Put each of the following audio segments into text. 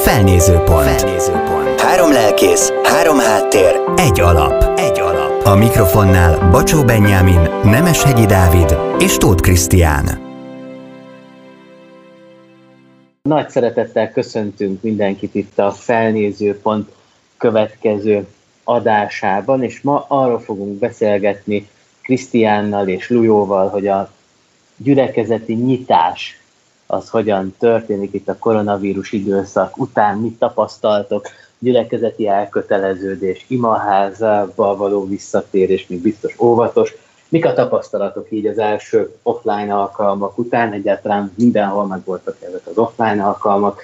Felnézőpont. Felnézőpont. Három lelkész, három háttér, egy alap. Egy alap. A mikrofonnál Bacsó Benyámin, Nemeshegyi Dávid és Tóth Krisztián. Nagy szeretettel köszöntünk mindenkit itt a Felnézőpont következő adásában, és ma arról fogunk beszélgetni Krisztiánnal és Lujóval, hogy a gyülekezeti nyitás az hogyan történik itt a koronavírus időszak után, mit tapasztaltok, gyülekezeti elköteleződés, imaházába való visszatérés, még biztos óvatos. Mik a tapasztalatok így az első offline alkalmak után? Egyáltalán mindenhol meg voltak ezek az offline alkalmak.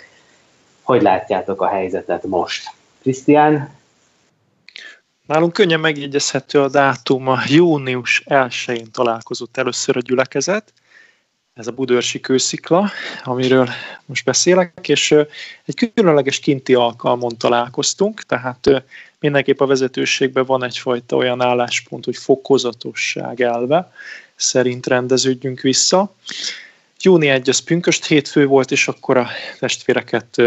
Hogy látjátok a helyzetet most? Krisztián? Nálunk könnyen megjegyezhető a dátum, a június 1-én találkozott először a gyülekezet, ez a Budörsi kőszikla, amiről most beszélek, és egy különleges kinti alkalmon találkoztunk, tehát mindenképp a vezetőségben van egyfajta olyan álláspont, hogy fokozatosság elve szerint rendeződjünk vissza. Júni 1 az pünköst hétfő volt, és akkor a testvéreket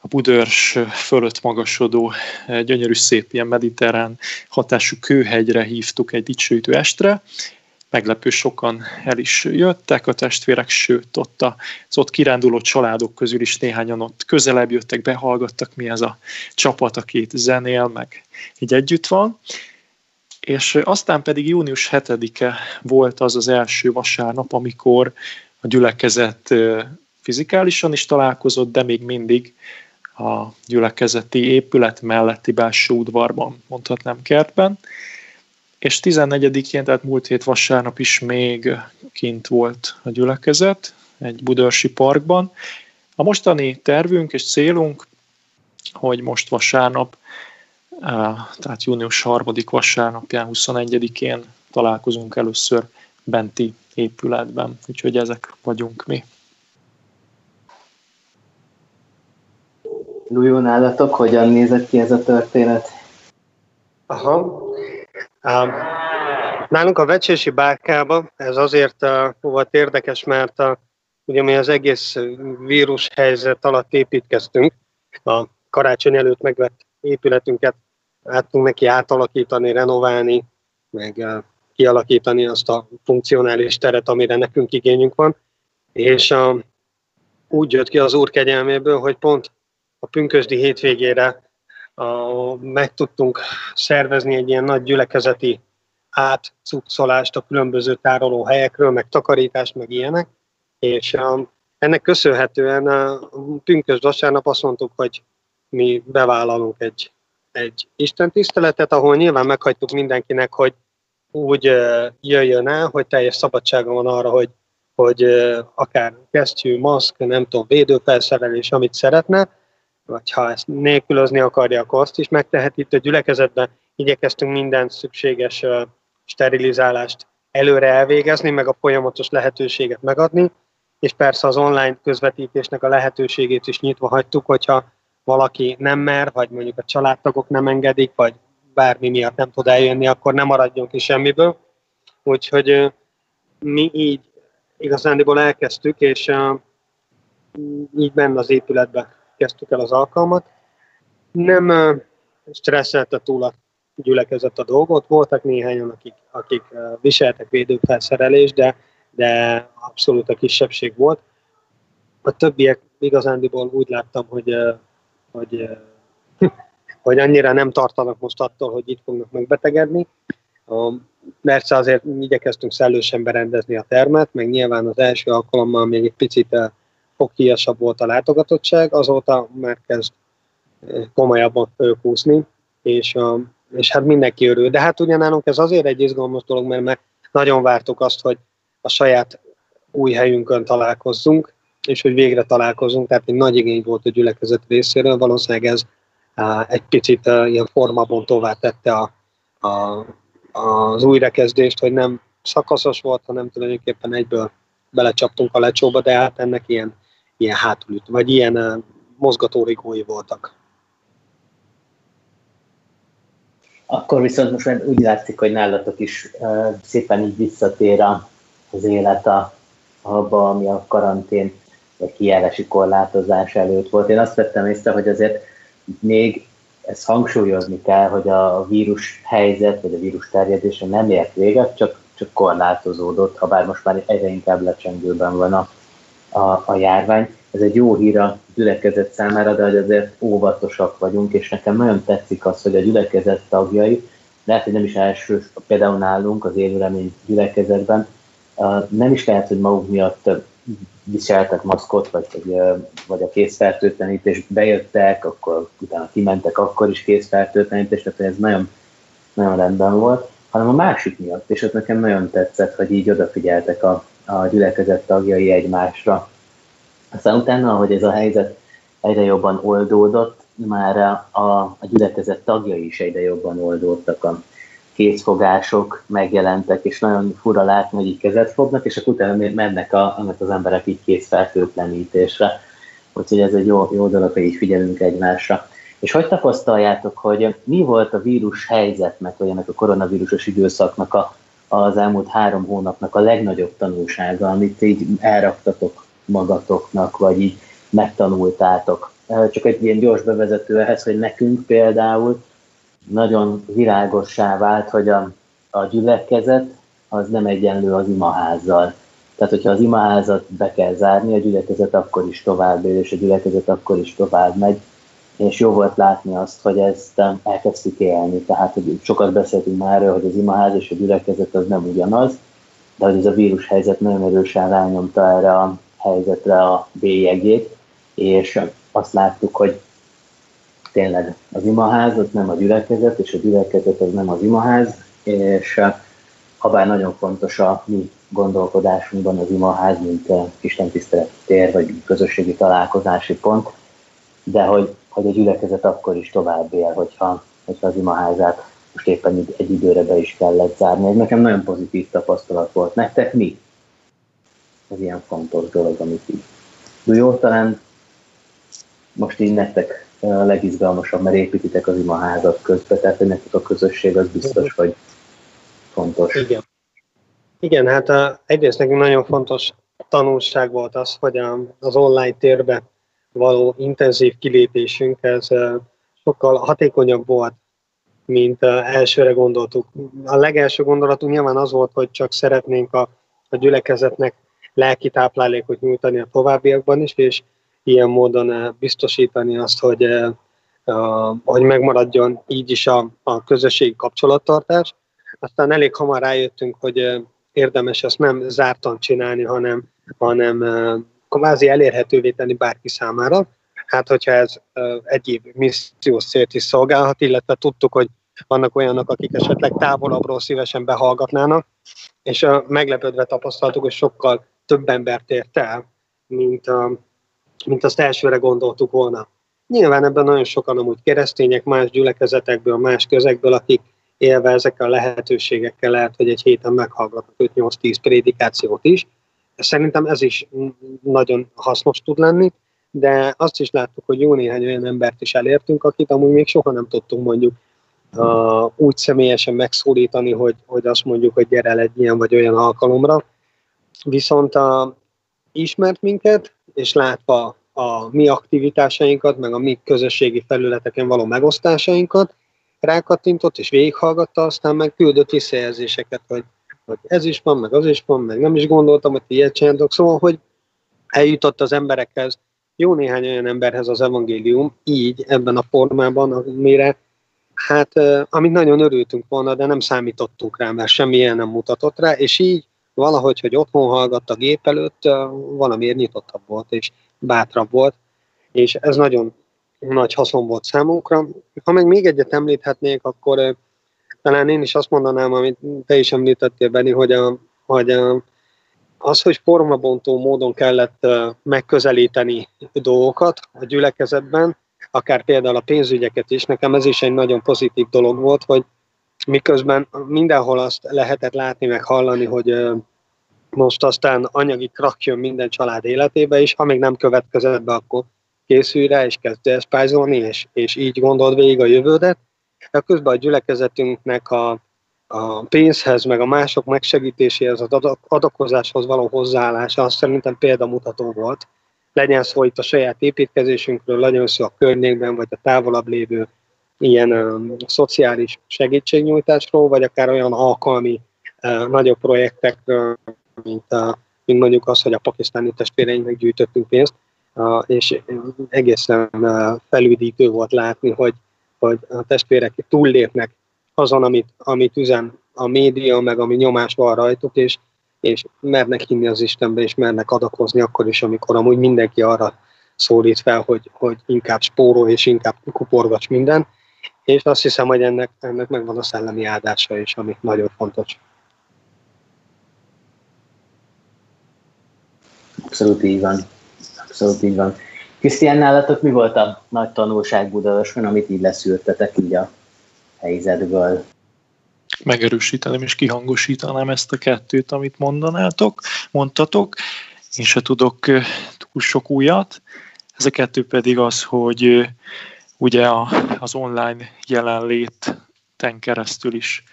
a Budörs fölött magasodó gyönyörű szép ilyen mediterrán hatású kőhegyre hívtuk egy dicsőítő estre, meglepő sokan el is jöttek a testvérek, sőt ott az ott kiránduló családok közül is néhányan ott közelebb jöttek, behallgattak, mi ez a csapat, aki itt zenél, meg így együtt van. És aztán pedig június 7-e volt az az első vasárnap, amikor a gyülekezet fizikálisan is találkozott, de még mindig a gyülekezeti épület melletti belső udvarban, mondhatnám kertben és 14-én, tehát múlt hét vasárnap is még kint volt a gyülekezet, egy budörsi parkban. A mostani tervünk és célunk, hogy most vasárnap, tehát június 3. vasárnapján, 21-én találkozunk először benti épületben, úgyhogy ezek vagyunk mi. Lujó, nálatok hogyan nézett ki ez a történet? Aha, Nálunk a vecsési bárkában ez azért volt érdekes, mert ugye mi az egész vírus helyzet alatt építkeztünk, a karácsony előtt megvett épületünket áttunk neki átalakítani, renoválni, meg kialakítani azt a funkcionális teret, amire nekünk igényünk van, és úgy jött ki az úr kegyelméből, hogy pont a pünkösdi hétvégére a, meg tudtunk szervezni egy ilyen nagy gyülekezeti átcuccolást a különböző tároló helyekről, meg takarítást, meg ilyenek, és um, ennek köszönhetően a pünkös vasárnap azt mondtuk, hogy mi bevállalunk egy, egy Isten tiszteletet, ahol nyilván meghagytuk mindenkinek, hogy úgy jöjjön el, hogy teljes szabadsága van arra, hogy, hogy akár kesztyű, maszk, nem tudom, védőfelszerelés, amit szeretne, vagy ha ezt nélkülözni akarja, akkor azt is megteheti. Itt a gyülekezetben igyekeztünk minden szükséges sterilizálást előre elvégezni, meg a folyamatos lehetőséget megadni, és persze az online közvetítésnek a lehetőségét is nyitva hagytuk, hogyha valaki nem mer, vagy mondjuk a családtagok nem engedik, vagy bármi miatt nem tud eljönni, akkor nem maradjon ki semmiből. Úgyhogy mi így igazándiból elkezdtük, és így benne az épületbe kezdtük el az alkalmat. Nem stresszelte túl a gyülekezet a dolgot, voltak néhányan, akik, akik viseltek védőfelszerelést, de, de abszolút a kisebbség volt. A többiek igazándiból úgy láttam, hogy, hogy, hogy annyira nem tartanak most attól, hogy itt fognak megbetegedni. Persze azért igyekeztünk szellősen berendezni a termet, meg nyilván az első alkalommal még egy picit foghíjasabb volt a látogatottság, azóta már kezd komolyabban fölkúszni, és, és hát mindenki örül. De hát ugyanálunk ez azért egy izgalmas dolog, mert, mert nagyon vártuk azt, hogy a saját új helyünkön találkozzunk, és hogy végre találkozunk, tehát egy nagy igény volt a gyülekezet részéről, valószínűleg ez egy picit ilyen formabontóvá tette a, a, az újrakezdést, hogy nem szakaszos volt, hanem tulajdonképpen egyből belecsaptunk a lecsóba, de hát ennek ilyen ilyen hátulüt, vagy ilyen mozgatórigói voltak. Akkor viszont most már úgy látszik, hogy nálatok is szépen így visszatér az élet a, abba, ami a karantén egy kijárási korlátozás előtt volt. Én azt vettem észre, hogy azért még ezt hangsúlyozni kell, hogy a vírus helyzet, vagy a vírus terjedése nem ért véget, csak, csak korlátozódott, ha bár most már egyre inkább lecsengőben van a, a, a járvány. Ez egy jó hír a gyülekezet számára, de hogy azért óvatosak vagyunk, és nekem nagyon tetszik az, hogy a gyülekezet tagjai, lehet, hogy nem is első, például nálunk az élőremény gyülekezetben, nem is lehet, hogy maguk miatt viseltek maszkot, vagy, vagy, vagy a készfertőtlenítés bejöttek, akkor utána kimentek, akkor is készfertőtlenítés, tehát ez nagyon, nagyon rendben volt, hanem a másik miatt, és ott nekem nagyon tetszett, hogy így odafigyeltek a, a gyülekezet tagjai egymásra. Aztán utána, ahogy ez a helyzet egyre jobban oldódott, már a, a gyülekezet tagjai is egyre jobban oldódtak a kézfogások megjelentek, és nagyon fura látni, hogy így kezet fognak, és akkor utána mennek a, annak az emberek így kézfertőtlenítésre. Úgyhogy ez egy jó, jó dolog, hogy így figyelünk egymásra. És hogy tapasztaljátok, hogy mi volt a vírus helyzetnek, vagy ennek a koronavírusos időszaknak a, az elmúlt három hónapnak a legnagyobb tanulsága, amit így elraktatok magatoknak, vagy így megtanultátok? Csak egy ilyen gyors bevezető ehhez, hogy nekünk például nagyon világossá vált, hogy a, a gyülekezet az nem egyenlő az imaházzal. Tehát, hogyha az imaházat be kell zárni, a gyülekezet akkor is tovább él, és a gyülekezet akkor is tovább megy. És jó volt látni azt, hogy ezt elkezdtük élni. Tehát, hogy sokat beszéltünk már erről, hogy az imaház és a gyülekezet az nem ugyanaz, de hogy ez a vírus helyzet nagyon erősen rányomta erre a helyzetre a bélyegét, és azt láttuk, hogy tényleg az imaház az nem a gyülekezet, és a gyülekezet az nem az imaház, és ha bár nagyon fontos a mi gondolkodásunkban az imaház, mint Isten tisztelet tér, vagy közösségi találkozási pont, de hogy, hogy a gyülekezet akkor is tovább él, hogyha, hogyha az imaházát most éppen egy időre be is kellett zárni. Ez nekem nagyon pozitív tapasztalat volt. Nektek mi? Ez ilyen fontos dolog, amit így. Jó, talán most így nektek a legizgalmasabb, mert építitek az imaházat közben, tehát nekik a közösség az biztos, hogy fontos. Igen. Igen, hát a, egyrészt nekünk nagyon fontos tanulság volt az, hogy a, az online térbe való intenzív kilépésünk, ez sokkal hatékonyabb volt, mint elsőre gondoltuk. A legelső gondolatunk nyilván az volt, hogy csak szeretnénk a, a gyülekezetnek lelki táplálékot nyújtani a továbbiakban is, és ilyen módon biztosítani azt, hogy, hogy megmaradjon így is a, a közösségi kapcsolattartás. Aztán elég hamar rájöttünk, hogy érdemes ezt nem zártan csinálni, hanem, hanem kvázi elérhetővé tenni bárki számára. Hát, hogyha ez egyéb missziós célt is szolgálhat, illetve tudtuk, hogy vannak olyanok, akik esetleg távolabbról szívesen behallgatnának, és meglepődve tapasztaltuk, hogy sokkal több embert ért el, mint, mint azt elsőre gondoltuk volna. Nyilván ebben nagyon sokan amúgy keresztények, más gyülekezetekből, más közekből, akik élve ezekkel a lehetőségekkel lehet, hogy egy héten meghallgatnak 5-8-10 prédikációt is. Szerintem ez is nagyon hasznos tud lenni, de azt is láttuk, hogy jó néhány olyan embert is elértünk, akit amúgy még soha nem tudtunk mondjuk uh, úgy személyesen megszólítani, hogy, hogy azt mondjuk, hogy gyere el egy ilyen vagy olyan alkalomra. Viszont a, ismert minket, és látva a mi aktivitásainkat, meg a mi közösségi felületeken való megosztásainkat, rákattintott és végighallgatta, aztán meg küldött visszajelzéseket, hogy, hogy ez is van, meg az is van, meg nem is gondoltam, hogy ilyet csináltok. Szóval, hogy eljutott az emberekhez, jó néhány olyan emberhez az evangélium, így, ebben a formában, amire hát, amit nagyon örültünk volna, de nem számítottunk rá, mert semmilyen nem mutatott rá, és így valahogy, hogy otthon hallgatt a gép előtt, valamiért nyitottabb volt, és bátrabb volt, és ez nagyon nagy haszon volt számunkra. Ha meg még egyet említhetnék, akkor talán én is azt mondanám, amit te is említettél, Benni, hogy, a, hogy a, az, hogy formabontó módon kellett megközelíteni dolgokat a gyülekezetben, akár például a pénzügyeket is, nekem ez is egy nagyon pozitív dolog volt, hogy miközben mindenhol azt lehetett látni, meg hallani, hogy most aztán anyagi krak jön minden család életébe, és ha még nem következett be, akkor készülj rá, és kezd espájzolni, és, és így gondold végig a jövődet. De közben a gyülekezetünknek a, a pénzhez, meg a mások megsegítéséhez, az adakozáshoz való hozzáállása, az szerintem példamutató volt, legyen szó itt a saját építkezésünkről, legyen szó a környékben, vagy a távolabb lévő ilyen um, szociális segítségnyújtásról, vagy akár olyan alkalmi uh, nagyobb projektekről, mint, uh, mint mondjuk az, hogy a pakisztáni testvéreinknek gyűjtöttünk pénzt, uh, és egészen uh, felüdítő volt látni, hogy, hogy a testvérek túllépnek azon, amit, amit üzen a média, meg ami nyomás van rajtuk, és, és mernek hinni az Istenbe, és mernek adakozni akkor is, amikor amúgy mindenki arra szólít fel, hogy, hogy inkább spórol, és inkább kuporgass minden. És azt hiszem, hogy ennek, ennek megvan a szellemi áldása is, ami nagyon fontos. Abszolút így van. Abszolút így van. Krisztián, nálatok mi volt a nagy tanulság Budaörsön, amit így leszűrtetek így a helyzetből? Megerősíteném és kihangosítanám ezt a kettőt, amit mondanátok, mondtatok. Én se tudok túl sok újat. Ez a kettő pedig az, hogy ugye az online jelenléten keresztül is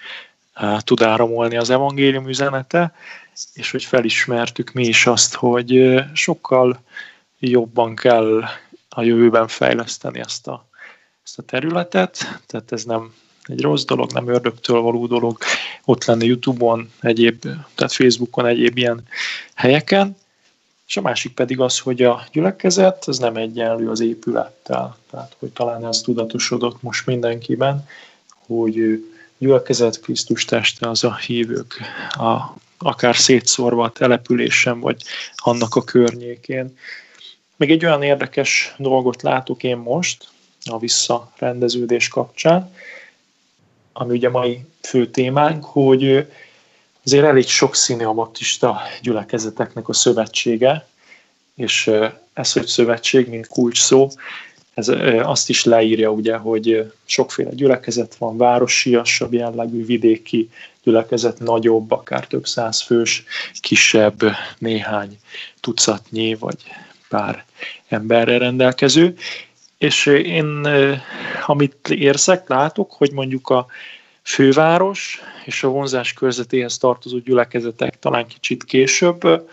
tud áramolni az evangélium üzenete, és hogy felismertük mi is azt, hogy sokkal jobban kell a jövőben fejleszteni ezt a, ezt a területet, tehát ez nem egy rossz dolog, nem ördögtől való dolog ott lenni Youtube-on, egyéb, tehát Facebookon, egyéb ilyen helyeken, és a másik pedig az, hogy a gyülekezet az nem egyenlő az épülettel. Tehát, hogy talán ez tudatosodott most mindenkiben, hogy gyülekezet Krisztus teste az a hívők, a, akár szétszórva a településen, vagy annak a környékén. Még egy olyan érdekes dolgot látok én most a visszarendeződés kapcsán, ami ugye mai fő témánk, hogy azért elég sokszínű a baptista gyülekezeteknek a szövetsége, és ez, hogy szövetség, mint kulcs szó, ez azt is leírja ugye, hogy sokféle gyülekezet van, városiasabb jellegű, vidéki gyülekezet, nagyobb, akár több száz fős, kisebb, néhány tucatnyi, vagy pár emberre rendelkező. És én, amit érzek, látok, hogy mondjuk a főváros és a vonzás körzetéhez tartozó gyülekezetek talán kicsit később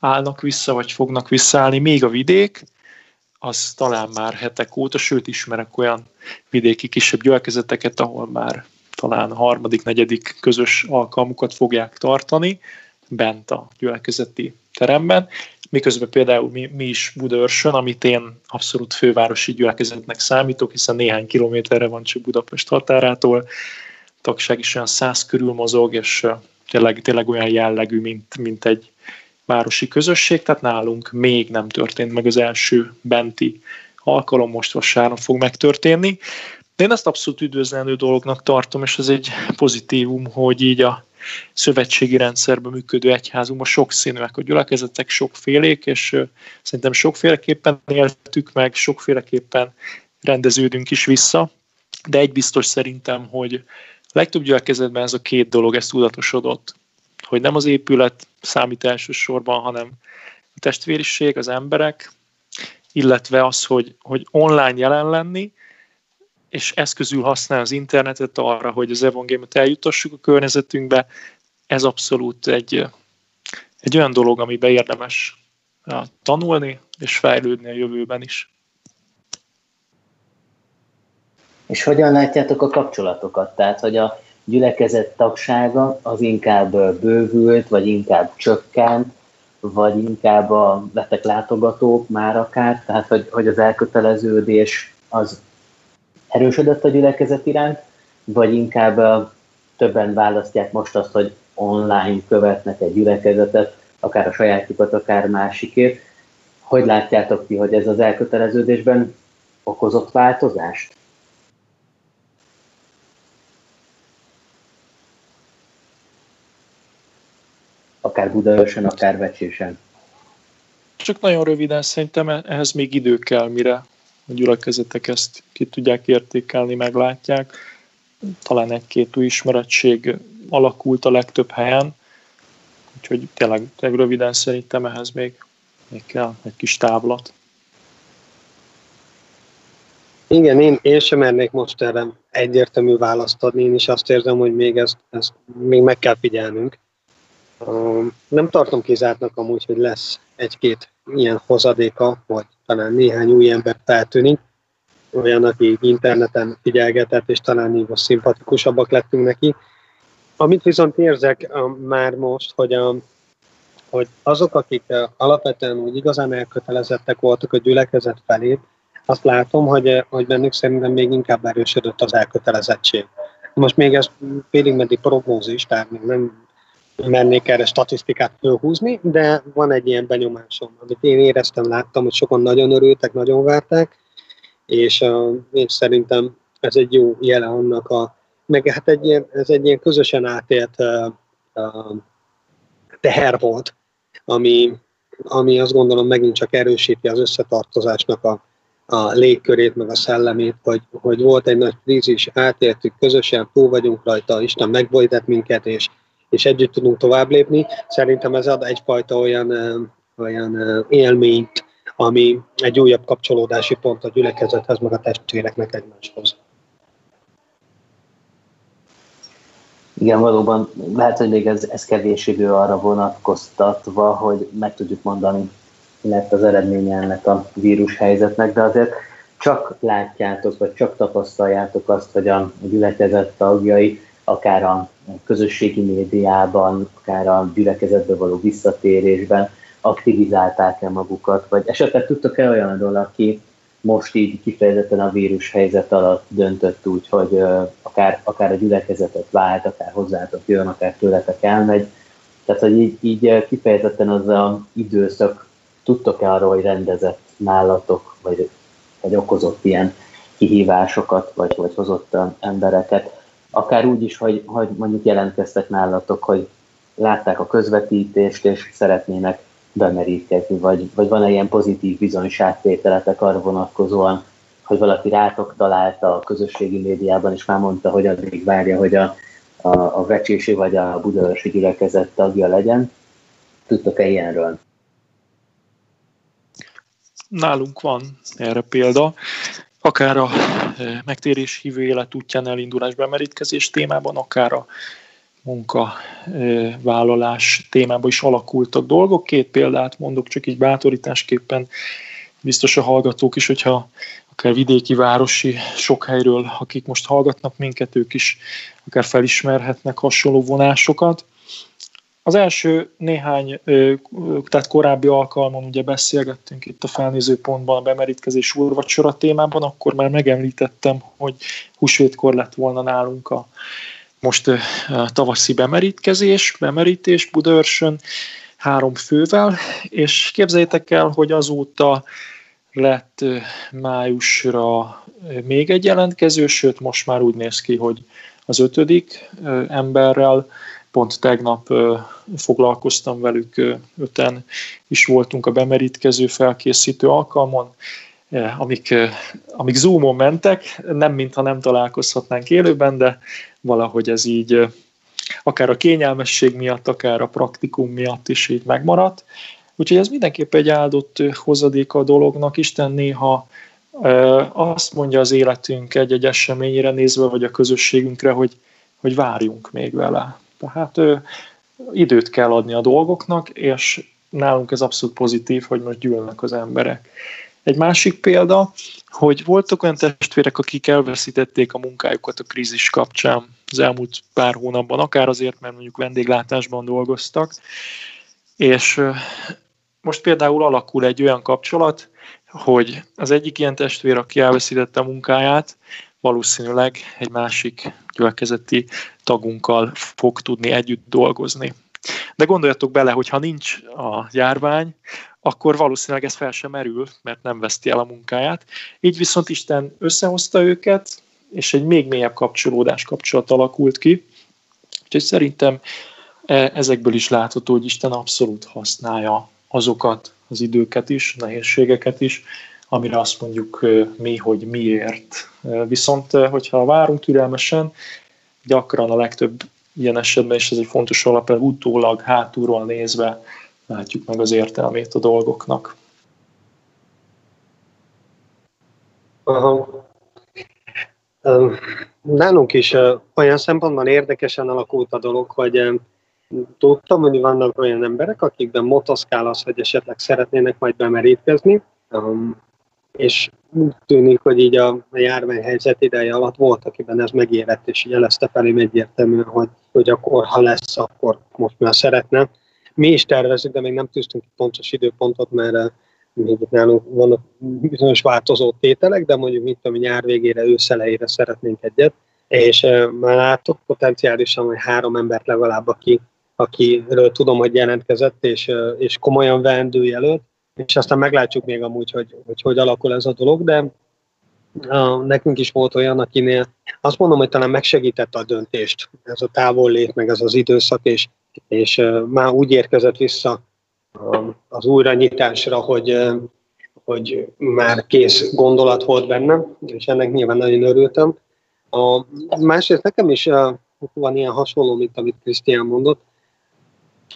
állnak vissza, vagy fognak visszaállni, még a vidék, az talán már hetek óta, sőt ismerek olyan vidéki kisebb gyülekezeteket, ahol már talán harmadik, negyedik közös alkalmukat fogják tartani bent a gyülekezeti teremben, miközben például mi, mi is Budaörsön, amit én abszolút fővárosi gyülekezetnek számítok, hiszen néhány kilométerre van csak Budapest határától, tagság is olyan száz körül mozog, és tényleg, tényleg olyan jellegű, mint, mint egy városi közösség, tehát nálunk még nem történt meg az első benti alkalom, most vasárnap fog megtörténni. De én ezt abszolút üdvözlendő dolognak tartom, és ez egy pozitívum, hogy így a szövetségi rendszerben működő egyházunkban sokszínűek a gyülekezetek, sokfélék, és szerintem sokféleképpen éltük meg, sokféleképpen rendeződünk is vissza, de egy biztos szerintem, hogy legtöbb gyülekezetben ez a két dolog, ez tudatosodott, hogy nem az épület számít elsősorban, hanem a testvériség, az emberek, illetve az, hogy, hogy online jelen lenni, és eszközül használni az internetet arra, hogy az evangéliumot eljutassuk a környezetünkbe, ez abszolút egy, egy olyan dolog, amiben érdemes tanulni és fejlődni a jövőben is. És hogyan látjátok a kapcsolatokat? Tehát, hogy a gyülekezet tagsága az inkább bővült, vagy inkább csökkent, vagy inkább a lettek látogatók már akár, tehát hogy, hogy az elköteleződés az erősödött a gyülekezet iránt, vagy inkább többen választják most azt, hogy online követnek egy gyülekezetet, akár a sajátjukat, akár másikért. Hogy látjátok ti, hogy ez az elköteleződésben okozott változást? akár Budaörsön, akár Vecsésen. Csak nagyon röviden szerintem ehhez még idő kell, mire gyülekezetek ezt ki tudják értékelni, meglátják. Talán egy-két új ismerettség alakult a legtöbb helyen, úgyhogy tényleg, tényleg röviden szerintem ehhez még, még kell egy kis távlat. Igen, én, én sem mernék most erre egyértelmű választ adni, én is azt érzem, hogy még ezt, ezt még meg kell figyelnünk Nem tartom kizártnak amúgy, hogy lesz egy-két ilyen hozadéka, vagy talán néhány új ember feltűnik, olyan, aki interneten figyelgetett, és talán így most szimpatikusabbak lettünk neki. Amit viszont érzek már most, hogy, a, hogy azok, akik alapvetően úgy igazán elkötelezettek voltak a gyülekezet felé, azt látom, hogy, hogy bennük szerintem még inkább erősödött az elkötelezettség. Most még ez félig meddig prognózis, tehát még nem mennék erre statisztikát fölhúzni, de van egy ilyen benyomásom, amit én éreztem, láttam, hogy sokan nagyon örültek, nagyon várták, és, és szerintem ez egy jó jele annak a, meg hát egy ilyen, ez egy ilyen közösen átélt uh, uh, teher volt, ami, ami azt gondolom megint csak erősíti az összetartozásnak a, a légkörét, meg a szellemét, hogy, hogy volt egy nagy krízis, átéltük közösen, túl vagyunk rajta, Isten megbolytett minket, és, és együtt tudunk tovább lépni. Szerintem ez ad egyfajta olyan, olyan élményt, ami egy újabb kapcsolódási pont a gyülekezethez, meg a testvéreknek egymáshoz. Igen, valóban lehet, hogy még ez, ez kevés idő arra vonatkoztatva, hogy meg tudjuk mondani, lett az eredménye ennek a vírus helyzetnek, de azért csak látjátok, vagy csak tapasztaljátok azt, hogy a gyülekezet tagjai akár a közösségi médiában, akár a gyülekezetbe való visszatérésben aktivizálták-e magukat, vagy esetleg tudtok-e olyanról, aki most így kifejezetten a vírus helyzet alatt döntött úgy, hogy akár, akár a gyülekezetet vált, akár hozzátok jön, akár tőletek elmegy. Tehát, hogy így, így kifejezetten az a időszak tudtok-e arról, hogy rendezett nálatok, vagy, vagy okozott ilyen kihívásokat, vagy, vagy hozott embereket, akár úgy is, hogy, hogy mondjuk jelentkeztek nálatok, hogy látták a közvetítést, és szeretnének bemerítkezni, vagy, vagy van-e ilyen pozitív bizonyságtételetek arra vonatkozóan, hogy valaki rátok találta a közösségi médiában, és már mondta, hogy addig várja, hogy a, a, a vecsési vagy a budaörsi gyülekezet tagja legyen. Tudtok-e ilyenről? Nálunk van erre példa, akár a megtérés hívő élet útján elindulás bemerítkezés témában, akár a munkavállalás témában is alakultak dolgok. Két példát mondok csak így bátorításképpen, biztos a hallgatók is, hogyha akár vidéki, városi, sok helyről, akik most hallgatnak minket, ők is akár felismerhetnek hasonló vonásokat. Az első néhány, tehát korábbi alkalmon ugye beszélgettünk itt a felnézőpontban a bemerítkezés úrvacsora témában, akkor már megemlítettem, hogy húsvétkor lett volna nálunk a most tavaszi bemerítkezés, bemerítés Budaörsön három fővel, és képzeljétek el, hogy azóta lett májusra még egy jelentkező, sőt most már úgy néz ki, hogy az ötödik emberrel pont tegnap foglalkoztam velük, öten is voltunk a bemerítkező felkészítő alkalmon, amik, amik Zoomon mentek, nem mintha nem találkozhatnánk élőben, de valahogy ez így akár a kényelmesség miatt, akár a praktikum miatt is így megmaradt. Úgyhogy ez mindenképp egy áldott hozadéka a dolognak. Isten néha azt mondja az életünk egy-egy eseményre nézve, vagy a közösségünkre, hogy, hogy várjunk még vele. Tehát időt kell adni a dolgoknak, és nálunk ez abszolút pozitív, hogy most gyűlnek az emberek. Egy másik példa, hogy voltak olyan testvérek, akik elveszítették a munkájukat a krízis kapcsán az elmúlt pár hónapban, akár azért, mert mondjuk vendéglátásban dolgoztak, és most például alakul egy olyan kapcsolat, hogy az egyik ilyen testvér, aki elveszítette a munkáját, valószínűleg egy másik gyülekezeti tagunkkal fog tudni együtt dolgozni. De gondoljatok bele, hogy ha nincs a járvány, akkor valószínűleg ez fel sem merül, mert nem veszti el a munkáját. Így viszont Isten összehozta őket, és egy még mélyebb kapcsolódás kapcsolat alakult ki. Úgyhogy szerintem e, ezekből is látható, hogy Isten abszolút használja azokat az időket is, nehézségeket is, amire azt mondjuk mi, hogy miért. Viszont, hogyha várunk türelmesen, gyakran a legtöbb ilyen esetben, és ez egy fontos alap, utólag, hátulról nézve látjuk meg az értelmét a dolgoknak. Aha. Nálunk is olyan szempontban érdekesen alakult a dolog, hogy tudtam, hogy vannak olyan emberek, akikben motoszkál az, hogy esetleg szeretnének majd bemerítkezni, és úgy tűnik, hogy így a, a járványhelyzet ideje alatt volt, akiben ez megérett, és jelezte felém egyértelműen, hogy, hogy akkor, ha lesz, akkor most már szeretne. Mi is tervezünk, de még nem tűztünk ki pontos időpontot, mert uh, még nálunk vannak bizonyos változó tételek, de mondjuk mint ami nyár végére, őszelejére szeretnénk egyet, és uh, már látok potenciálisan, hogy három embert legalább, aki, akiről tudom, hogy jelentkezett, és, uh, és komolyan vendő jelölt, és aztán meglátjuk még amúgy, hogy hogy, hogy alakul ez a dolog, de uh, nekünk is volt olyan, akinél azt mondom, hogy talán megsegítette a döntést, ez a távollét, meg ez az időszak, és, és uh, már úgy érkezett vissza uh, az újranyitásra, hogy, uh, hogy már kész gondolat volt bennem, és ennek nyilván nagyon örültem. A, másrészt nekem is uh, van ilyen hasonló, mint amit Krisztián mondott,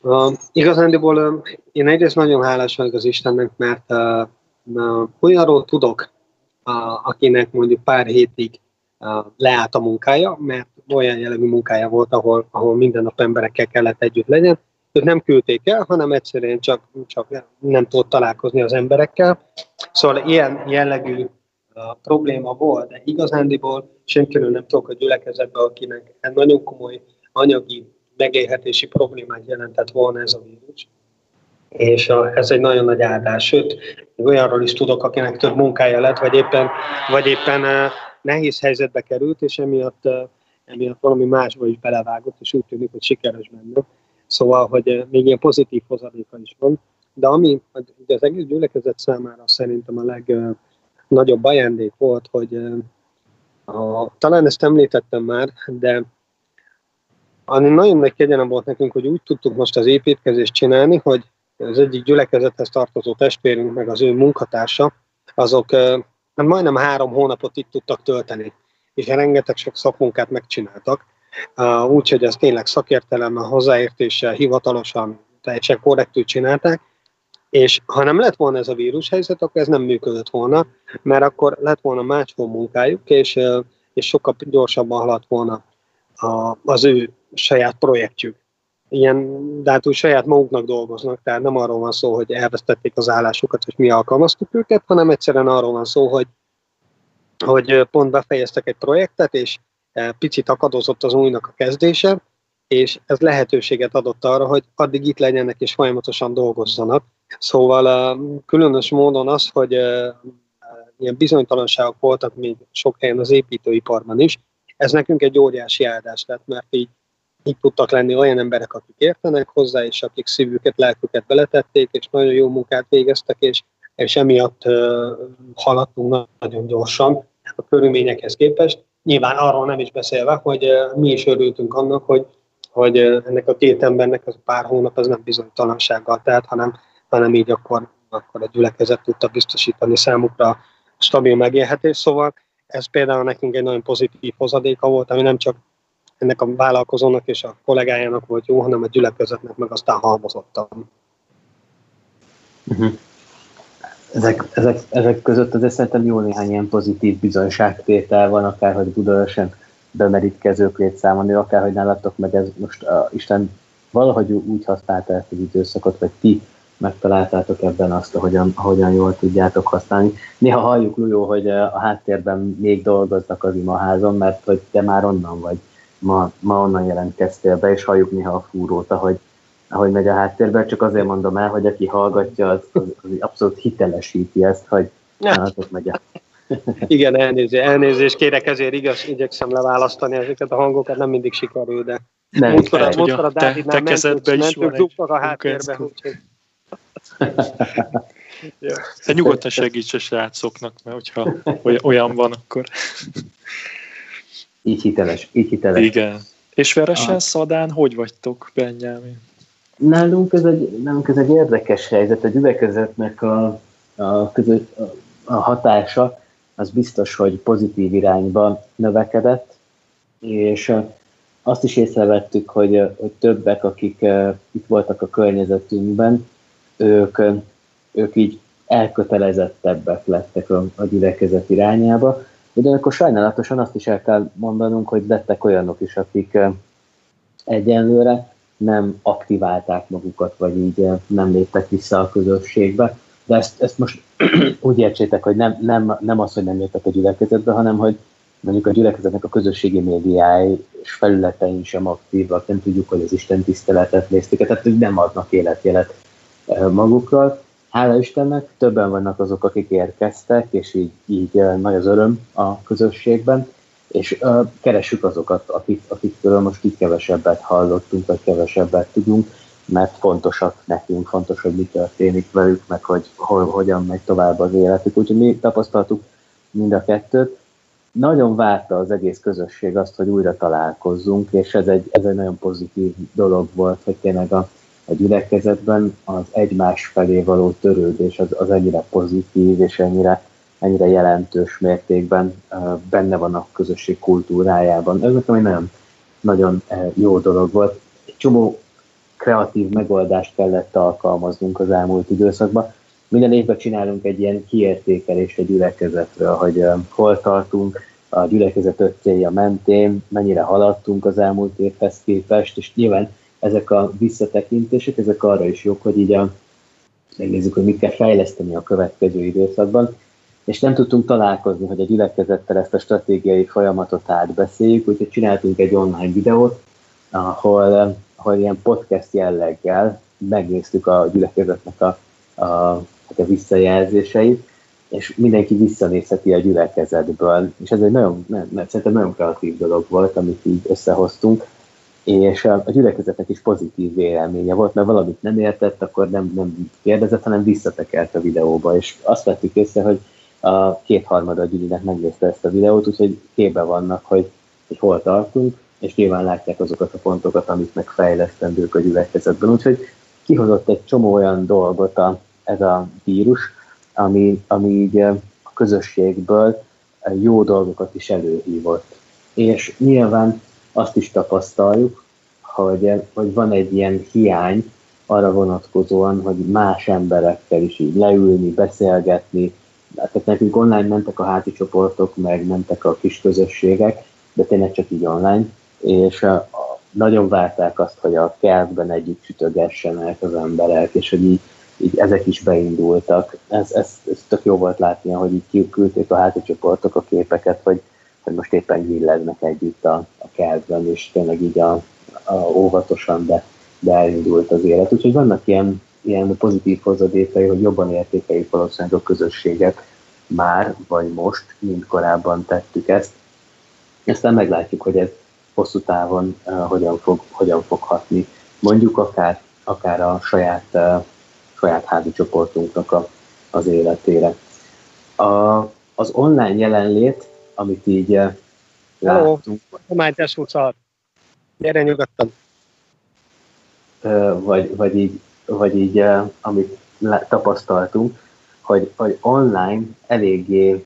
Uh, igazándiból uh, én egyrészt nagyon hálás vagyok az Istennek, mert uh, uh, olyanról tudok, uh, akinek mondjuk pár hétig uh, leállt a munkája, mert olyan jellegű munkája volt, ahol, ahol minden nap emberekkel kellett együtt legyen. Őt nem küldték el, hanem egyszerűen csak, csak nem tudott találkozni az emberekkel. Szóval ilyen jellegű uh, probléma volt, de igazándiból senkiről nem tudok a gyülekezetbe, akinek nagyon komoly anyagi megélhetési problémát jelentett volna ez a vírus. És a, ez egy nagyon nagy áldás. Sőt, olyanról is tudok, akinek több munkája lett, vagy éppen, vagy éppen uh, nehéz helyzetbe került, és emiatt, uh, emiatt valami másba is belevágott, és úgy tűnik, hogy sikeres benne. Szóval, hogy uh, még ilyen pozitív hozadéka is van. De ami ugye az egész gyülekezet számára szerintem a legnagyobb ajándék volt, hogy a, talán ezt említettem már, de ami nagyon nagy kegyelem volt nekünk, hogy úgy tudtuk most az építkezést csinálni, hogy az egyik gyülekezethez tartozó testvérünk, meg az ő munkatársa, azok hát majdnem három hónapot itt tudtak tölteni, és rengeteg sok szakmunkát megcsináltak, úgyhogy ezt tényleg szakértelemmel, hozzáértéssel, hivatalosan, teljesen korrektül csinálták, és ha nem lett volna ez a vírushelyzet, akkor ez nem működött volna, mert akkor lett volna máshol munkájuk, és, és sokkal gyorsabban haladt volna az ő saját projektjük. Ilyen, de hát úgy saját maguknak dolgoznak, tehát nem arról van szó, hogy elvesztették az állásukat, és mi alkalmaztuk őket, hanem egyszerűen arról van szó, hogy, hogy pont befejeztek egy projektet, és e, picit akadozott az újnak a kezdése, és ez lehetőséget adott arra, hogy addig itt legyenek és folyamatosan dolgozzanak. Szóval e, különös módon az, hogy e, ilyen bizonytalanságok voltak még sok helyen az építőiparban is, ez nekünk egy óriási áldás lett, mert így így tudtak lenni olyan emberek, akik értenek hozzá, és akik szívüket, lelküket beletették, és nagyon jó munkát végeztek, és, és emiatt uh, haladtunk nagyon gyorsan a körülményekhez képest. Nyilván arról nem is beszélve, hogy uh, mi is örültünk annak, hogy, hogy uh, ennek a két embernek az pár hónap az nem bizonytalansággal telt, hanem, hanem így akkor, akkor a gyülekezet tudta biztosítani számukra stabil megélhetés. Szóval ez például nekünk egy nagyon pozitív hozadéka volt, ami nem csak ennek a vállalkozónak és a kollégájának volt jó, hanem a gyülekezetnek meg aztán halmozottan. Uh-huh. Ezek, ezek, ezek között azért szerintem jó néhány ilyen pozitív bizonyságtétel van, akárhogy Budaörsön bemerítkezők létszámon, akárhogy nálatok meg ez most a Isten valahogy úgy használta ezt az időszakot, vagy ti megtaláltátok ebben azt, ahogyan, ahogyan jól tudjátok használni. Néha halljuk, jó, hogy a háttérben még dolgoznak az imaházon, mert hogy te már onnan vagy. Ma, ma onnan jelentkeztél be, és halljuk néha a fúrót, ahogy, ahogy megy a háttérben, csak azért mondom el, hogy aki hallgatja, az, az, az abszolút hitelesíti ezt, hogy nálatok megy a... Igen, elnézést, elnézést kérek, ezért igaz, igyekszem leválasztani ezeket a hangokat, nem mindig sikerül, de nem, múltkor, a, múltkor a Dávidnál mentünk, mentünk a háttérbe, úgyhogy... Te nyugodtan segíts a srácoknak, mert hogyha olyan van, akkor... Így hiteles, így hiteles. Igen. És Veresen, ah. Szadán, hogy vagytok, Benyámin? Nálunk ez egy, nálunk ez egy érdekes helyzet. A gyülekezetnek a, a, között, a hatása az biztos, hogy pozitív irányban növekedett, és azt is észrevettük, hogy, hogy többek, akik itt voltak a környezetünkben, ők, ők így elkötelezettebbek lettek a, gyülekezet irányába, Ugyanakkor sajnálatosan azt is el kell mondanunk, hogy lettek olyanok is, akik egyenlőre nem aktiválták magukat, vagy így nem léptek vissza a közösségbe. De ezt, ezt most úgy értsétek, hogy nem, nem, nem az, hogy nem jöttek a gyülekezetbe, hanem hogy mondjuk a gyülekezetnek a közösségi médiái és felületein sem aktívak, nem tudjuk, hogy az Isten tiszteletet nézték, tehát nem adnak életjelet magukról. Hála Istennek, többen vannak azok, akik érkeztek, és így, így nagy az öröm a közösségben, és uh, keressük azokat, akik, akikről most így kevesebbet hallottunk, vagy kevesebbet tudunk, mert fontosak nekünk, fontos, hogy mi történik velük, meg hogy hol, hogyan megy tovább az életük. Úgyhogy mi tapasztaltuk mind a kettőt. Nagyon várta az egész közösség azt, hogy újra találkozzunk, és ez egy, ez egy nagyon pozitív dolog volt, hogy tényleg a, a gyülekezetben az egymás felé való törődés az, az ennyire pozitív, és ennyire, ennyire jelentős mértékben benne van a közösség kultúrájában. Ez nekem egy nagyon, nagyon jó dolog volt. Egy csomó kreatív megoldást kellett alkalmaznunk az elmúlt időszakban. Minden évben csinálunk egy ilyen kiértékelést a gyülekezetről, hogy hol tartunk a gyülekezet a mentén, mennyire haladtunk az elmúlt évhez képest, és nyilván ezek a visszatekintések, ezek arra is jók, hogy így a, megnézzük, hogy mit kell fejleszteni a következő időszakban, és nem tudtunk találkozni, hogy a gyülekezettel ezt a stratégiai folyamatot átbeszéljük, úgyhogy csináltunk egy online videót, ahol ahol ilyen podcast jelleggel megnéztük a gyülekezetnek a, a, hát a visszajelzéseit, és mindenki visszanézheti a gyülekezetből, és ez egy nagyon, nem, szerintem nagyon kreatív dolog volt, amit így összehoztunk, és a, a gyülekezetnek is pozitív véleménye volt, mert valamit nem értett, akkor nem, nem kérdezett, hanem visszatekert a videóba, és azt vettük észre, hogy a kétharmada gyűlinek megnézte ezt a videót, úgyhogy képbe vannak, hogy, hogy hol tartunk, és nyilván látják azokat a pontokat, amik megfejlesztendők a gyülekezetben. Úgyhogy kihozott egy csomó olyan dolgot a, ez a vírus, ami, ami így a közösségből jó dolgokat is előhívott. És nyilván azt is tapasztaljuk, hogy, hogy van egy ilyen hiány arra vonatkozóan, hogy más emberekkel is így leülni, beszélgetni. Tehát nekünk online mentek a háti csoportok, meg mentek a kis közösségek, de tényleg csak így online és a, a, nagyon várták azt, hogy a kertben együtt sütögessenek az emberek, és hogy így, így ezek is beindultak. Ez, ez, ez tök jó volt látni, hogy így kiküldték a háti csoportok a képeket, hogy, hogy most éppen gyillednek együtt a, a kertben, és tényleg így a, a óvatosan, de, de elindult az élet. Úgyhogy vannak ilyen, ilyen pozitív hozadékai, hogy jobban értékeljük valószínűleg a közösséget már, vagy most, mint korábban tettük ezt. Aztán meglátjuk, hogy ez hosszú távon uh, hogyan, fog, hogyan fog hatni. Mondjuk akár, akár a saját, uh, saját házi csoportunknak a, az életére. A, az online jelenlét, amit így uh, láttunk. Hello, szúszal. Gyere nyugodtan. Vagy, vagy így, vagy így uh, amit tapasztaltunk, hogy, hogy online eléggé,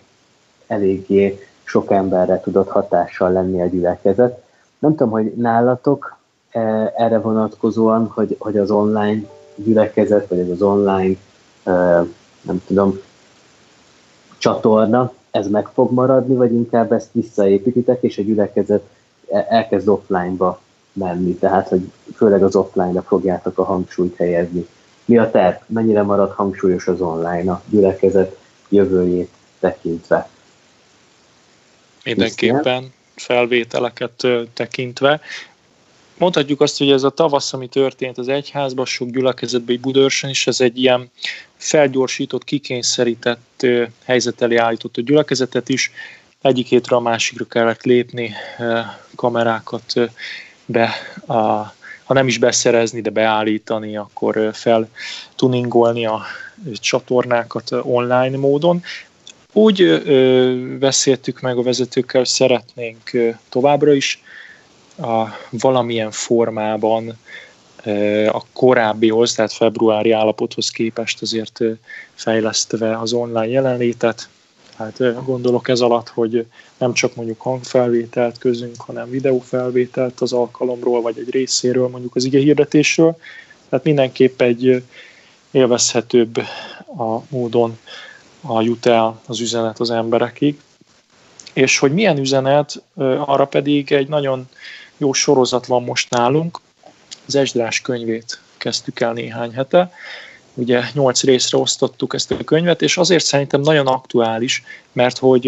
eléggé sok emberre tudott hatással lenni a gyülekezet, nem tudom, hogy nálatok e, erre vonatkozóan, hogy, hogy az online gyülekezet, vagy az online, nem tudom, csatorna, ez meg fog maradni, vagy inkább ezt visszaépítitek, és a gyülekezet e, elkezd offline-ba menni, tehát, hogy főleg az offline-ra fogjátok a hangsúlyt helyezni. Mi a terv? Mennyire marad hangsúlyos az online a gyülekezet jövőjét tekintve? Mindenképpen felvételeket tekintve. Mondhatjuk azt, hogy ez a tavasz, ami történt az egyházban, sok gyülekezetben, Budörsön is, ez egy ilyen felgyorsított, kikényszerített helyzet elé állított a gyülekezetet is. Egyik hétre a másikra kellett lépni, kamerákat be, a, ha nem is beszerezni, de beállítani, akkor feltuningolni a csatornákat online módon. Úgy beszéltük meg a vezetőkkel, hogy szeretnénk továbbra is a valamilyen formában a korábbihoz, tehát februári állapothoz képest azért fejlesztve az online jelenlétet. Hát gondolok ez alatt, hogy nem csak mondjuk hangfelvételt közünk, hanem videófelvételt az alkalomról, vagy egy részéről, mondjuk az ige hirdetésről. Tehát mindenképp egy élvezhetőbb a módon a jut el az üzenet az emberekig. És hogy milyen üzenet, arra pedig egy nagyon jó sorozat van most nálunk. az Esdrás könyvét kezdtük el néhány hete. Ugye nyolc részre osztottuk ezt a könyvet, és azért szerintem nagyon aktuális, mert hogy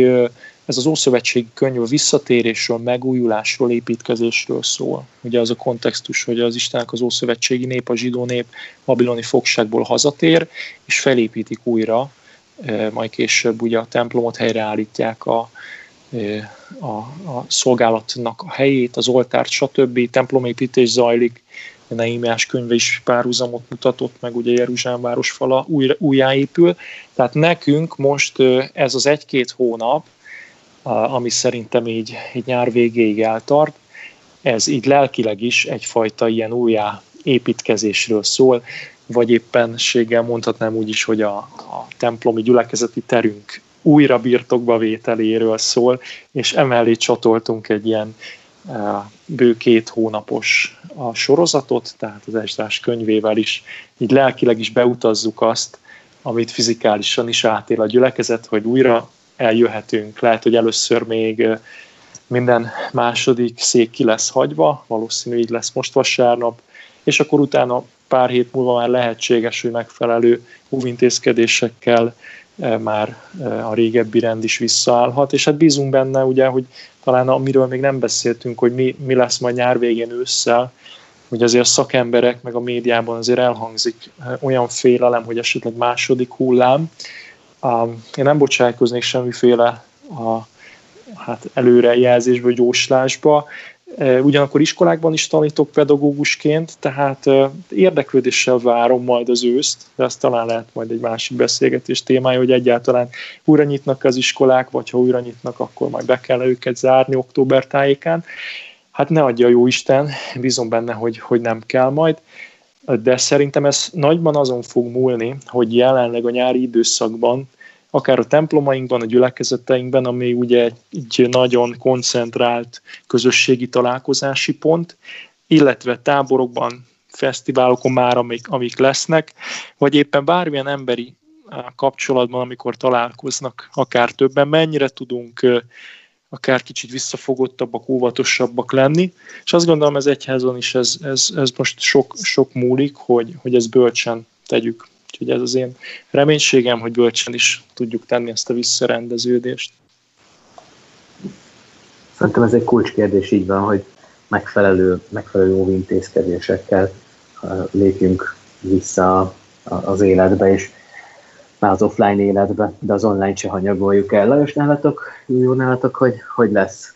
ez az Ószövetségi könyv a visszatérésről, megújulásról, építkezésről szól. Ugye az a kontextus, hogy az Istenek az Ószövetségi nép, a zsidó nép babiloni fogságból hazatér, és felépítik újra, majd később ugye a templomot helyreállítják a, a, a szolgálatnak a helyét, az oltárt, stb. templomépítés zajlik, Neimiás könyve is párhuzamot mutatott, meg ugye Jeruzsálem városfala új, újjáépül. Tehát nekünk most ez az egy-két hónap, ami szerintem így, így nyár végéig eltart, ez így lelkileg is egyfajta ilyen újjá építkezésről szól, vagy éppenséggel mondhatnám úgy is, hogy a, a templomi gyülekezeti terünk újra birtokba vételéről szól, és emellé csatoltunk egy ilyen bő két hónapos a sorozatot, tehát az Esdrás könyvével is, így lelkileg is beutazzuk azt, amit fizikálisan is átél a gyülekezet, hogy újra eljöhetünk. Lehet, hogy először még minden második szék ki lesz hagyva, valószínű így lesz most vasárnap, és akkor utána pár hét múlva már lehetséges, hogy megfelelő óvintézkedésekkel már a régebbi rend is visszaállhat, és hát bízunk benne, ugye, hogy talán amiről még nem beszéltünk, hogy mi, mi lesz majd nyár végén ősszel, hogy azért a szakemberek, meg a médiában azért elhangzik olyan félelem, hogy esetleg második hullám. Én nem bocsájtkoznék semmiféle a, hát előrejelzésbe, vagy jóslásba, Ugyanakkor iskolákban is tanítok pedagógusként, tehát érdeklődéssel várom majd az őszt, de ez talán lehet majd egy másik beszélgetés témája, hogy egyáltalán újra nyitnak az iskolák, vagy ha újra nyitnak, akkor majd be kell őket zárni október tájékán. Hát ne adja jó Isten, bízom benne, hogy, hogy nem kell majd, de szerintem ez nagyban azon fog múlni, hogy jelenleg a nyári időszakban akár a templomainkban, a gyülekezeteinkben, ami ugye egy nagyon koncentrált közösségi találkozási pont, illetve táborokban, fesztiválokon már, amik, amik lesznek, vagy éppen bármilyen emberi kapcsolatban, amikor találkoznak akár többen, mennyire tudunk akár kicsit visszafogottabbak, óvatosabbak lenni, és azt gondolom ez egyházon is ez, ez, ez most sok, sok múlik, hogy, hogy ezt bölcsen tegyük. Úgyhogy ez az én reménységem, hogy bölcsen is tudjuk tenni ezt a visszarendeződést. Szerintem ez egy kulcskérdés így van, hogy megfelelő, megfelelő óvintézkedésekkel lépjünk vissza az életbe, és már az offline életbe, de az online se hanyagoljuk el. Lajos, nálatok, jó nálatok, hogy hogy lesz?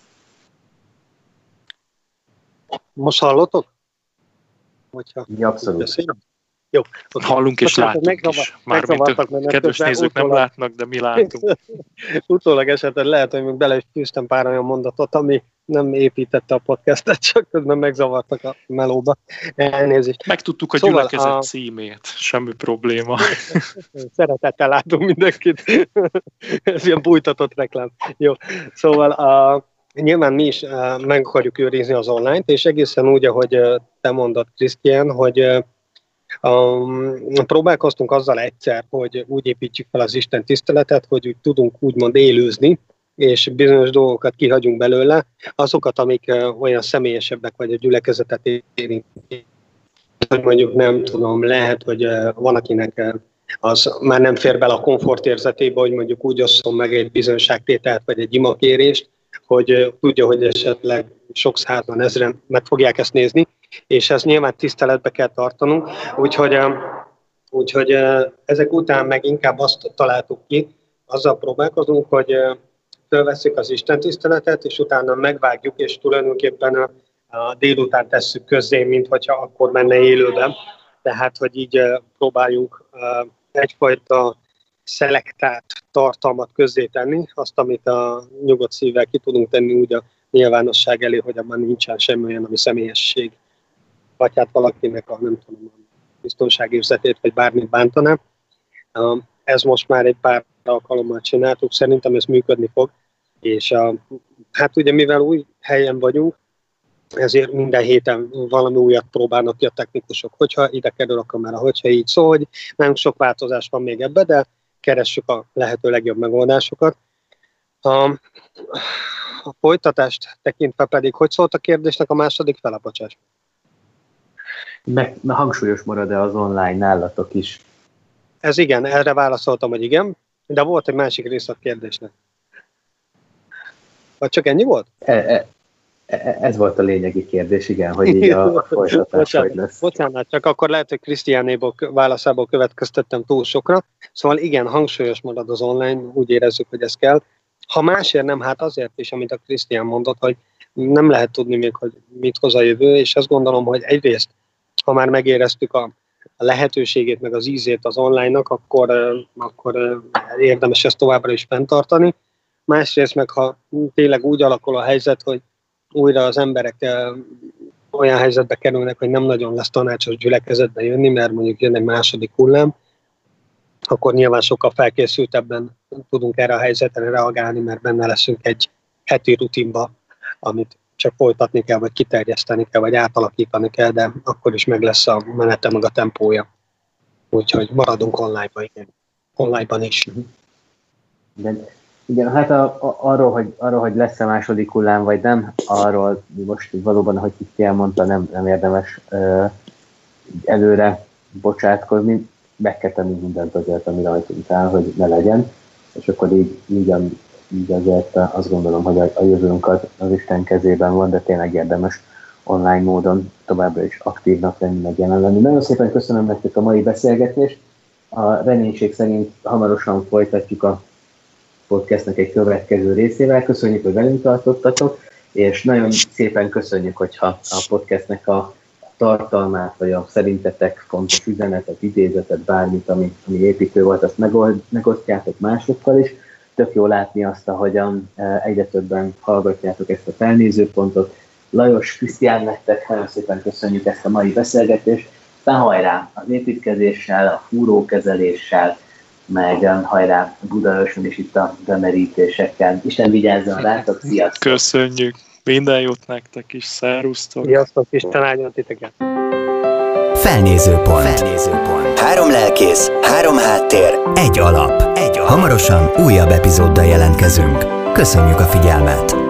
Most hallotok? Hogyha ja, abszolút. Beszélem? Jó. Hallunk és látunk megzavar, is. Mármint a kedves nézők utólag, nem látnak, de mi látunk. utólag esetleg lehet, hogy még bele is fűztem pár olyan mondatot, ami nem építette a podcastet, csak közben megzavartak a melóba. Elnézést. Megtudtuk a szóval gyülekezet a... címét, semmi probléma. Szeretettel látunk mindenkit. Ez ilyen bújtatott reklám. Jó, szóval a, nyilván mi is meg akarjuk őrizni az online-t, és egészen úgy, ahogy te mondod, Krisztián, hogy Um, próbálkoztunk azzal egyszer, hogy úgy építjük fel az Isten tiszteletet, hogy úgy tudunk úgymond élőzni, és bizonyos dolgokat kihagyunk belőle, azokat, amik olyan személyesebbek, vagy a gyülekezetet érintik. Mondjuk nem tudom, lehet, hogy van, akinek az már nem fér bele a komfortérzetébe, hogy mondjuk úgy osszon meg egy bizonyságtételt, vagy egy imakérést, hogy tudja, hogy esetleg sok százan, ezren meg fogják ezt nézni, és ezt nyilván tiszteletbe kell tartanunk, úgyhogy, úgyhogy ezek után meg inkább azt találtuk ki, azzal próbálkozunk, hogy fölveszik az Isten tiszteletet, és utána megvágjuk, és tulajdonképpen a, a délután tesszük közzé, mint hogyha akkor menne élőben. Tehát, hogy így próbáljunk egyfajta szelektált tartalmat tenni, azt, amit a nyugodt szívvel ki tudunk tenni úgy a nyilvánosság elé, hogy abban nincsen semmi olyan, ami személyesség, vagy hát valakinek a, nem tudom, a biztonságérzetét, vagy bármit bántaná. Ez most már egy pár alkalommal csináltuk, szerintem ez működni fog, és a, hát ugye mivel új helyen vagyunk, ezért minden héten valami újat próbálnak ki a technikusok, hogyha ide kerül a kamera, hogyha így. Szóval, hogy nem sok változás van még ebbe, de keressük a lehető legjobb megoldásokat. A, a folytatást tekintve pedig, hogy szólt a kérdésnek a második fele, Meg hangsúlyos marad-e az online nálatok is? Ez igen, erre válaszoltam, hogy igen, de volt egy másik rész a kérdésnek. Vagy csak ennyi volt? E, e ez volt a lényegi kérdés, igen, hogy így a folytatás bocsánat, hogy lesz. Bocsánat, csak akkor lehet, hogy Krisztiánéból válaszából következtettem túl sokra. Szóval igen, hangsúlyos marad az online, úgy érezzük, hogy ez kell. Ha másért nem, hát azért is, amit a Krisztián mondott, hogy nem lehet tudni még, hogy mit hoz a jövő, és azt gondolom, hogy egyrészt, ha már megéreztük a lehetőségét, meg az ízét az online-nak, akkor, akkor érdemes ezt továbbra is fenntartani. Másrészt meg, ha tényleg úgy alakul a helyzet, hogy újra az emberek olyan helyzetbe kerülnek, hogy nem nagyon lesz tanácsos gyülekezetbe jönni, mert mondjuk jön egy második hullám, akkor nyilván sokkal felkészültebben tudunk erre a helyzetre reagálni, mert benne leszünk egy heti rutinba, amit csak folytatni kell, vagy kiterjeszteni kell, vagy átalakítani kell, de akkor is meg lesz a menete, meg a tempója. Úgyhogy maradunk online-ban, igen. Online-ban is. Igen, igen hát a, a, arról, hogy, arról, hogy lesz-e második hullám, vagy nem, arról most valóban, ahogy itt elmondta, nem, nem érdemes uh, előre bocsátkozni, meg kell tenni mindent azért, ami rajtunk áll, hogy ne legyen, és akkor így, így így azért azt gondolom, hogy a, jövőnk az, az Isten kezében van, de tényleg érdemes online módon továbbra is aktívnak lenni, meg jelen lenni. Nagyon szépen köszönöm nektek a mai beszélgetést. A reménység szerint hamarosan folytatjuk a podcastnek egy következő részével. Köszönjük, hogy velünk tartottatok, és nagyon szépen köszönjük, hogyha a podcastnek a tartalmát, vagy a szerintetek fontos üzenetet, idézetet, bármit, ami, ami építő volt, azt megosztjátok másokkal is tök jó látni azt, ahogyan e, egyre többen hallgatjátok ezt a felnézőpontot. Lajos, Krisztián nektek nagyon szépen köszönjük ezt a mai beszélgetést. Aztán hajrá az építkezéssel, a fúrókezeléssel, meg hajrá Budaörsön is itt a bemerítésekkel. Isten vigyázzon rátok, sziasztok! Köszönjük! Minden jót nektek is, szerusztok! Sziasztok, Isten áldjon titeket! Felnézőpont. Felnézőpont. Három lelkész, három háttér, egy alap. Egy alap. Hamarosan újabb epizóddal jelentkezünk. Köszönjük a figyelmet!